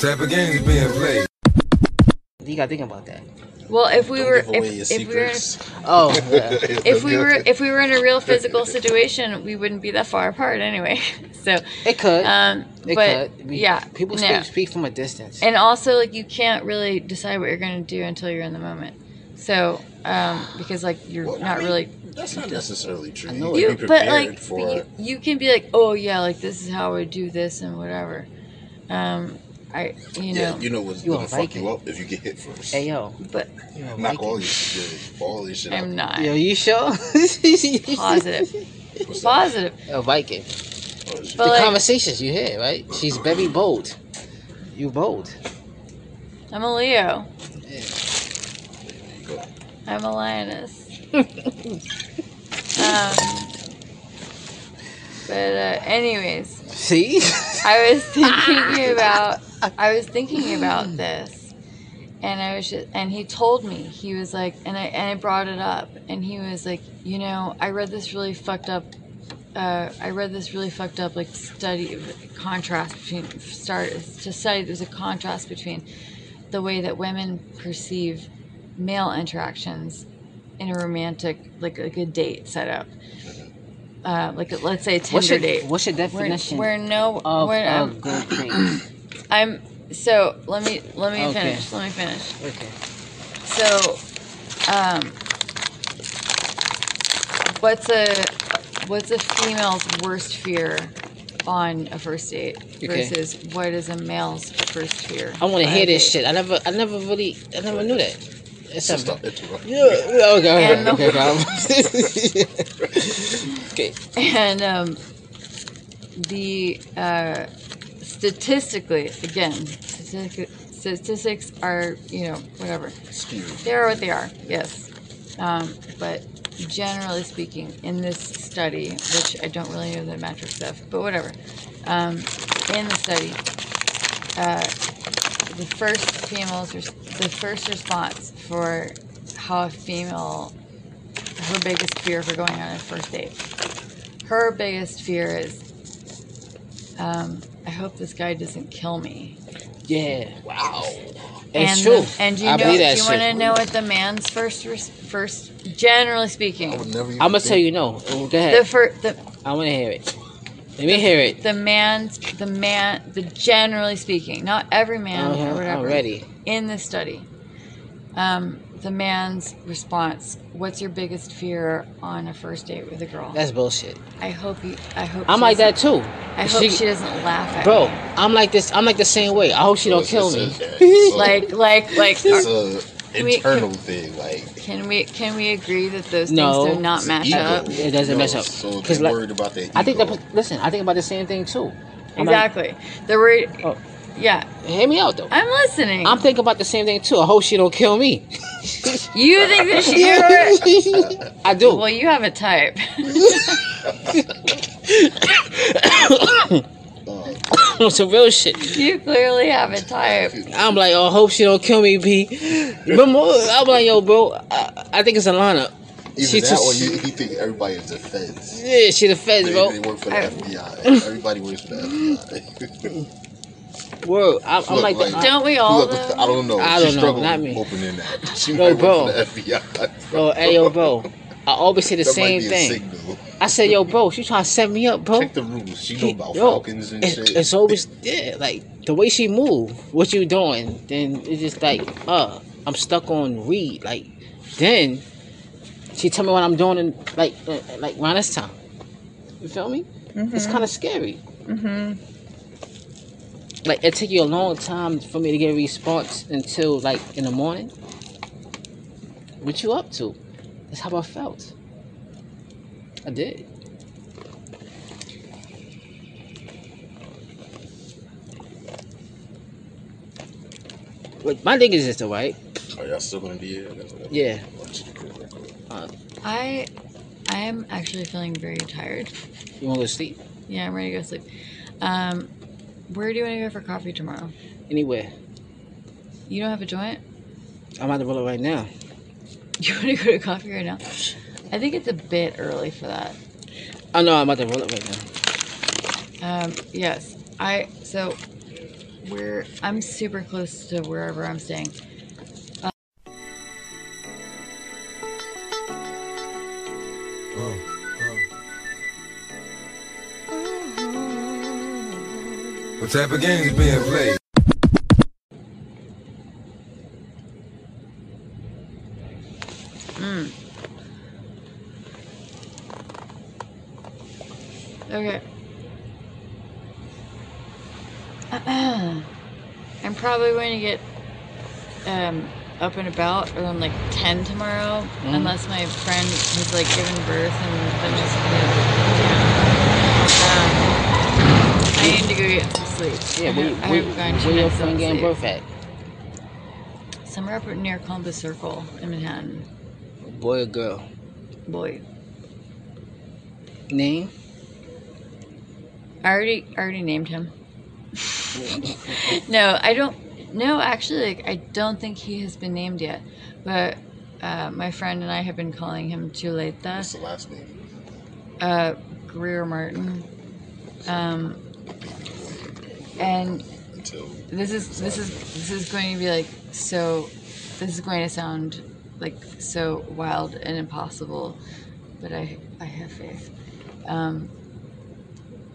type of games being played? You gotta think about that. Well, if we Don't were, if, if we were. Oh, yeah. if we were, if we were in a real physical situation, we wouldn't be that far apart anyway. So, it could. um, it but could. We- yeah, People no. speak, speak from a distance. and also like you can't really decide what you're going to do until you're in the moment. So, um, because like you're Well, I not mean, really That's not necessarily true. I You know can you, be but like for you, you can be like, oh yeah, like this is how I do this and whatever. Um, I, you know, yeah, you know what's You gonna a fuck Viking. you up if you get hit first. hey yo, but you a Knock Viking? all your shit, all your shit out. I'm not Yo, you sure? positive. What's that? Positive, A Viking. Oh. But the like- conversations you hear, right? She's very bold. You bold. I'm a Leo. There you go. I'm a lioness. um, but uh, anyways, See? I was thinking about I was thinking about this, and I was just and he told me he was like and I and I brought it up and he was like you know I read this really fucked up. Uh, I read this really fucked up like study of contrast between start to study there's a contrast between the way that women perceive male interactions in a romantic like like a date setup. Uh, like a, let's say a Tinder what's your date. What's your definition where no, of, where, um, of good date? I'm so let me let me Okay. finish. Let me finish. Okay. So, um, what's a what's a female's worst fear on a first date Okay. versus what is a male's first fear? I want to on hear this date? shit. I never, I never really, I never knew that. It's So a, stop interrupting. yeah. yeah, Okay. And Okay. the- Okay. okay. And um, the uh, statistically, again, statistics are you know whatever. Me. They are what they are, yes. Um, but generally speaking, in this study, which I don't really know the metrics of, but whatever, um, in the study, uh, the first female's the first response for how a female her biggest fear for going on a first date. Her biggest fear is, um, I hope this guy doesn't kill me. Yeah. Wow. It's and true. the- and you I know, believe do that you want to know what the man's first res- first, generally speaking? I speaking, would never. even I'm gonna tell you no. Oh, Go the first the I want to hear it. Let me hear it. the man's the man the generally speaking, not every man Uh-huh, or whatever. I'm. In the study, um, the man's response: "What's your biggest fear on a first date with a girl?" That's bullshit. I hope you. I hope. I'm like that too. I hope She- she, doesn't laugh at Bro, me. I'm like this. I'm like the same way. I hope she don't kill me. a- Like, like, like. It's are- a Can we- internal thing. Like can we can we agree that those No. things do not match ego. up? It doesn't No, mess up. So they're like- worried about their ego. I think that. Listen, I think about the same thing too. I'm like- Exactly. the word. Oh. Yeah, hear me out though. I'm listening. I'm thinking about the same thing too. I hope she don't kill me. you think that she? I do. well, you have a type. Some real shit. you clearly have a type. I'm like, oh, I hope she don't kill me, B. But more, I'm like, yo, bro, I, I think it's Alana. Either She that just- or you, you think everybody is the feds. Yeah, she the feds, They, bro. they work for the I- FBI. Everybody works for the FBI. Word. I'm, I'm like, like- I, Don't we all? Look, though? I don't know. I don't know, struggled not me. Opening that. She No, might bro. work the FBI. bro, hey, yo, bro. I always say the That same might be a thing. I said, yo, bro, she trying to set me up, bro. Check the rules. She know about Yo, falcons and It's, shit. it's always yeah, like the way she move, what you doing, then it's just like, uh, I'm stuck on read. Like, then she tell me what I'm doing, in, like, uh, like around this time. You feel me? It's kind of scary. Mm-hmm. Like, it take you a long time for me to get a response until like in the morning. What you up to? That's how I felt. I did. Like, my thing is this, though, right? Are y'all still gonna be here? Yeah. I, I am actually feeling very tired. You want to go to sleep? Yeah, I'm ready to go to sleep. Um, where do you want to go for coffee tomorrow? Anywhere. You don't have a joint? I'm out to roll it right now. You want to go to coffee right now? I think it's a bit early for that. Oh no, I'm about to roll it right now. Um, yes, I so where I'm super close to wherever I'm staying. What type of games being played? Okay. I'm probably going to get um, up and about around like 10 tomorrow, unless my friend has like given birth and then just gonna, um, I need to go get some sleep. Yeah, have- I where, have gone where two your nights friend getting birth at? Somewhere up near Columbus Circle in Manhattan. Boy or girl? Boy, Name? I already I already named him. no, I don't. No, actually, like I don't think he has been named yet. But uh, my friend and I have been calling him too What's Chuleta, the last name? uh, Greer Martin. Um, and this is this is this is going to be like so. This is going to sound like so wild and impossible, but I I have faith. Um,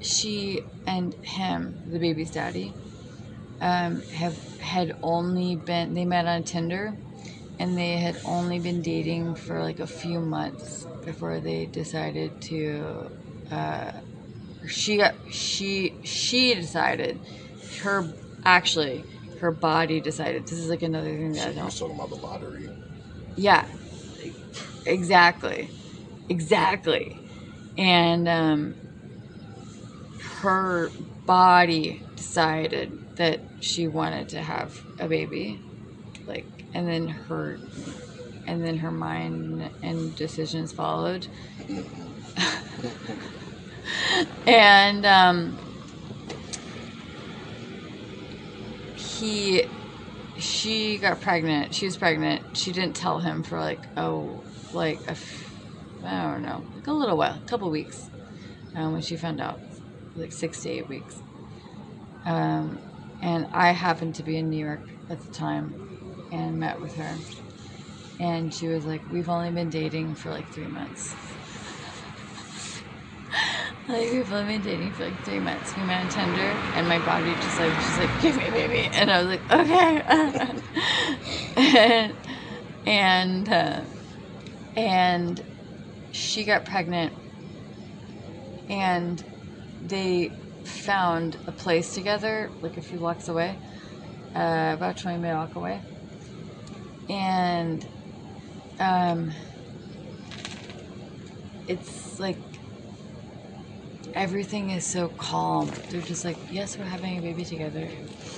she and him, the baby's daddy, um, have had only been they met on Tinder, and they had only been dating for like a few months before they decided to. Uh, she got she she decided her actually her body decided. This is like another thing that I I was talking about the lottery. yeah, exactly, exactly, and um, her body decided that she wanted to have a baby, like, and then her, and then her mind and decisions followed, and um, he she got pregnant. She was pregnant. She didn't tell him for like oh, like a I don't know, like a little while, a couple weeks. Um, when she found out, like six to eight weeks. Um, and I happened to be in New York at the time, and met with her. And she was like, "We've only been dating for like three months." Like we've been dating for like three months. We met on Tinder, and my body just like she's like, "Give me baby," and I was like, "Okay." and and uh, and she got pregnant, and they found a place together, like a few blocks away, uh, about twenty minute walk away, and um, it's like everything is so calm. They're just like, yes, we're having a baby together,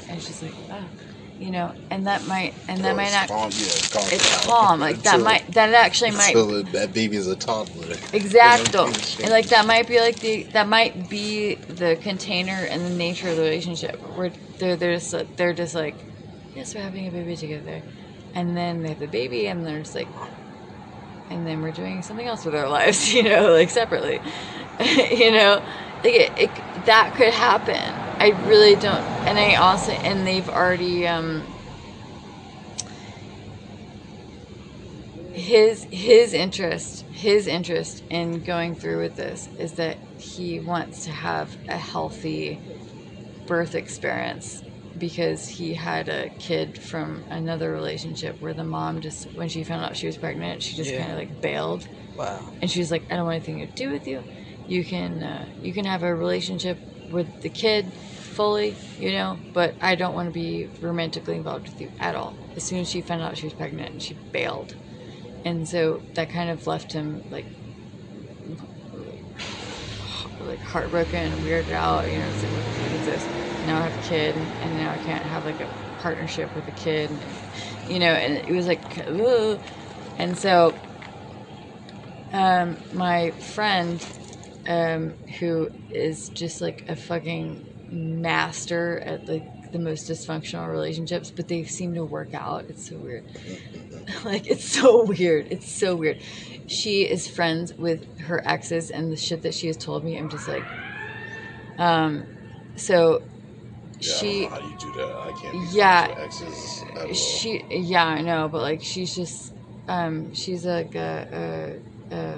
and she's like, oh, you know, and that might, and that Oh, might not. calm, yeah, it's calm. It's calm, like that might, that actually might Until that baby is a toddler. Exactly. And like that might be like the that might be the container and the nature of the relationship where they're they're just they're just like, yes, we're having a baby together, and then they have the baby and they're just like, and then we're doing something else with our lives, you know, like separately, you know, like it, it that could happen. I really don't, and I also and they've already um his his interest his interest in going through with this is that he wants to have a healthy birth experience because he had a kid from another relationship where the mom just when she found out she was pregnant she just Yeah. kind of like bailed Wow. and she was like i don't want anything to do with you you can uh, you can have a relationship with the kid fully you know but i don't want to be romantically involved with you at all. As soon as she found out she was pregnant she bailed. And so that kind of left him like like heartbroken and weirded out you know like this? Now i have a kid and now i can't have like a partnership with a kid and, you know and it was like ugh. and so um, my friend, um, who is just like a fucking master at like the most dysfunctional relationships, but they seem to work out. It's so weird. like it's so weird. It's so weird. She is friends with her exes, and the shit that she has told me, I'm just like, um, so Yeah, she I don't know how do you do that? I can't. Yeah. with exes at all. she yeah i know but like she's just um she's like a a, a,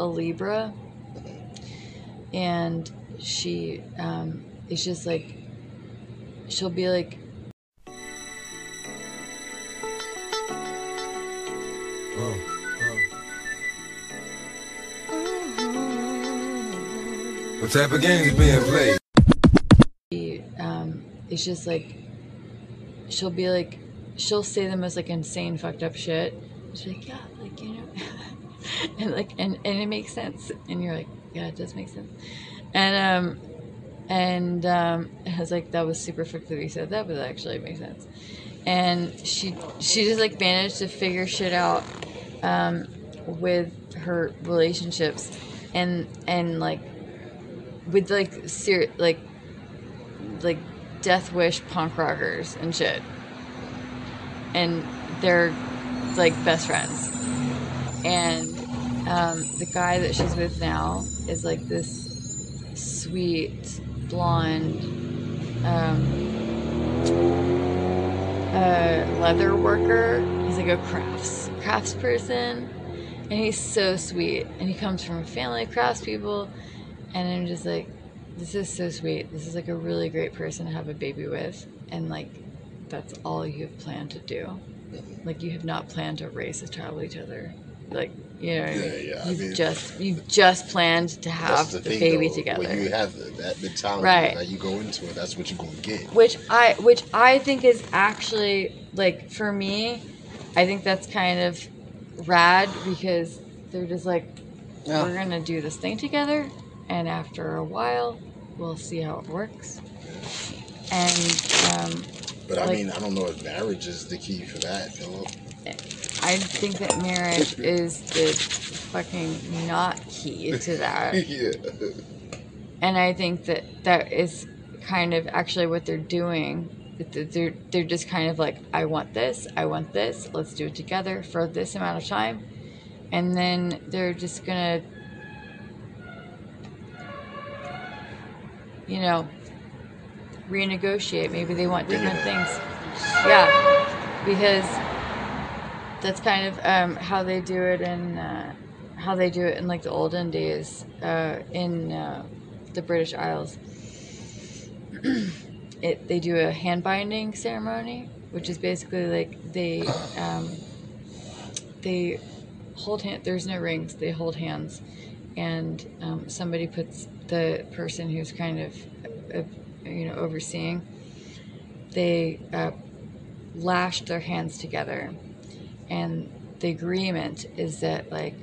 a libra and she um is just like she'll be like What type of games being played? she, um it's just like she'll be like she'll say the most like insane fucked up shit she's like yeah like you know and like and and it makes sense. And you're like yeah it does make sense. And um and um I was like that was super fucked that he said that but that actually makes sense. And she she just like managed to figure shit out um with her relationships and and like with like ser- like like death wish punk rockers and shit. And they're like best friends. And um, the guy that she's with now is like this sweet blonde um, uh, leather worker. He's like a crafts crafts person and he's so sweet. And he comes from a family of craftspeople and i'm just like this is so sweet. This is like a really great person to have a baby with and like that's all you have planned to do. Like you have not planned to raise a child with each other like you know Yeah, yeah, you've mean- just you've just planned to That's have the, thing, baby though. together When you have that mentality Right. that you go into it, that's what you're gonna get. which I which I think is actually like for me, I think that's kind of rad because they're just like Yeah. we're gonna do this thing together, and after a while, we'll see how it works. And um, But I like- mean, I don't know if marriage is the key for that. Though. I think that marriage is the fucking not key to that. yeah. and I think that that is kind of actually what they're doing. They're they're just kind of like, I want this, I want this. Let's do it together for this amount of time, and then they're just gonna, you know, renegotiate. Maybe they want different things. Yeah, because that's kind of um, how they do it in uh, how they do it in like the olden days uh, in uh, the British Isles. it they do a hand binding ceremony, which is basically like they um, they hold hand. There's no rings. They hold hands, and um, somebody puts the person who's kind of uh, you know overseeing. They uh, lash their hands together and the agreement is that like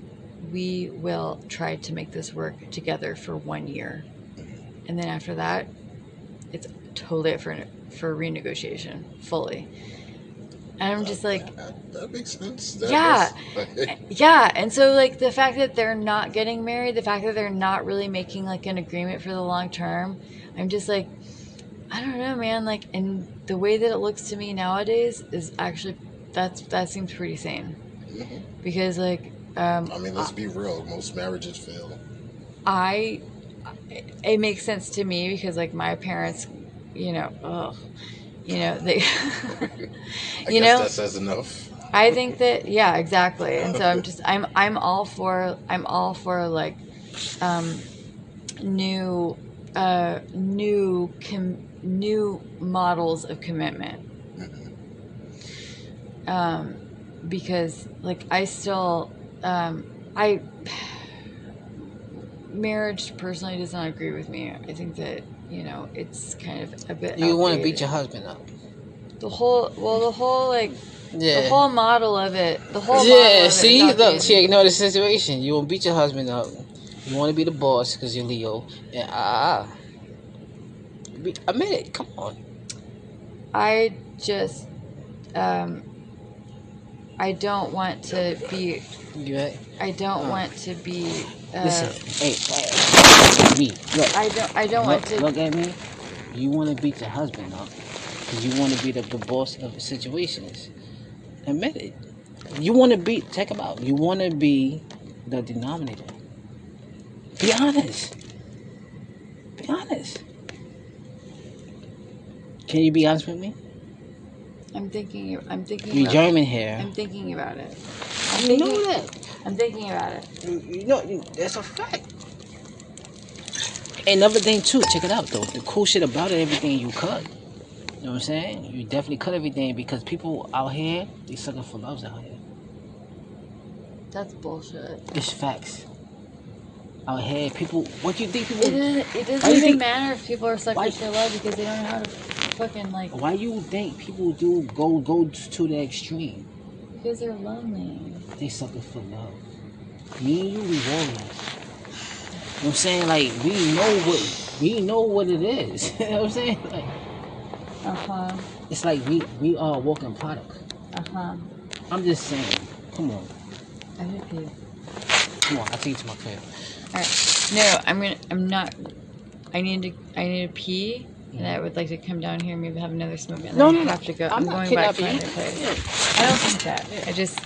we will try to make this work together for one year and then after that it's totally up for for renegotiation fully and i'm just like that, that makes sense. That Yeah. is- yeah and so like the fact that they're not getting married the fact that they're not really making like an agreement for the long term i'm just like i don't know man like and the way that it looks to me nowadays is actually that's that seems pretty sane Mhm. because like um I mean, let's be real. Most marriages fail. I it makes sense to me because like my parents, you know, ugh, you know they, I you guess know, that says enough. I think that yeah, exactly. And so I'm just I'm I'm all for I'm all for like um new uh new com- new models of commitment. Um because like I still um I marriage personally does not agree with me. I think that you know it's kind of a bit. You want to beat your husband up. the whole well the whole like Yeah. the whole model of it the whole model of yeah, see, look, she ignored the situation. You want to beat your husband up. You want to be the boss because you're Leo. And ah, ah. Be- admit it. Come on. I just um I don't want to be You right? I don't want to be uh, Listen, hey, hey, me. Look, I don't I don't want look, to look at me. You want to beat your husband up because you want to be the, the boss of situations. Admit it. You want to be. Check him out. You want to be the denominator. Be honest. Be honest. Can you be honest with me? I'm thinking. I'm thinking. You about German here. I'm thinking about it. I'm You thinking, know that. I'm thinking about it. You you know you- that's a fact. Another thing too, check it out though. The cool shit about it, everything you cut. You know what I'm saying? You definitely cut everything because people out here, they sucking for loves out here. That's bullshit. It's facts. Out here, people. What do you think It doesn't. It doesn't even think- matter if people are sucking for love because they don't know how to fucking like Why you think people do go go to the extreme? because they're lonely. They sucking for love. Me and you, we warriors. You know what I'm saying? Like we know what we know what it is. you know what I'm saying? Like Uh huh. it's like we we are a walking product. Uh huh. I'm just saying. Come on, I hope you. come on. I'll take you to my crib. All right. No, I'm gonna. I'm not. I need to. I need to pee, and I would like to come down here and maybe have another smoke. And No, then no, I no. have to go. I'm I'm, not going back to kidnapping other you. place. I don't think that. I just.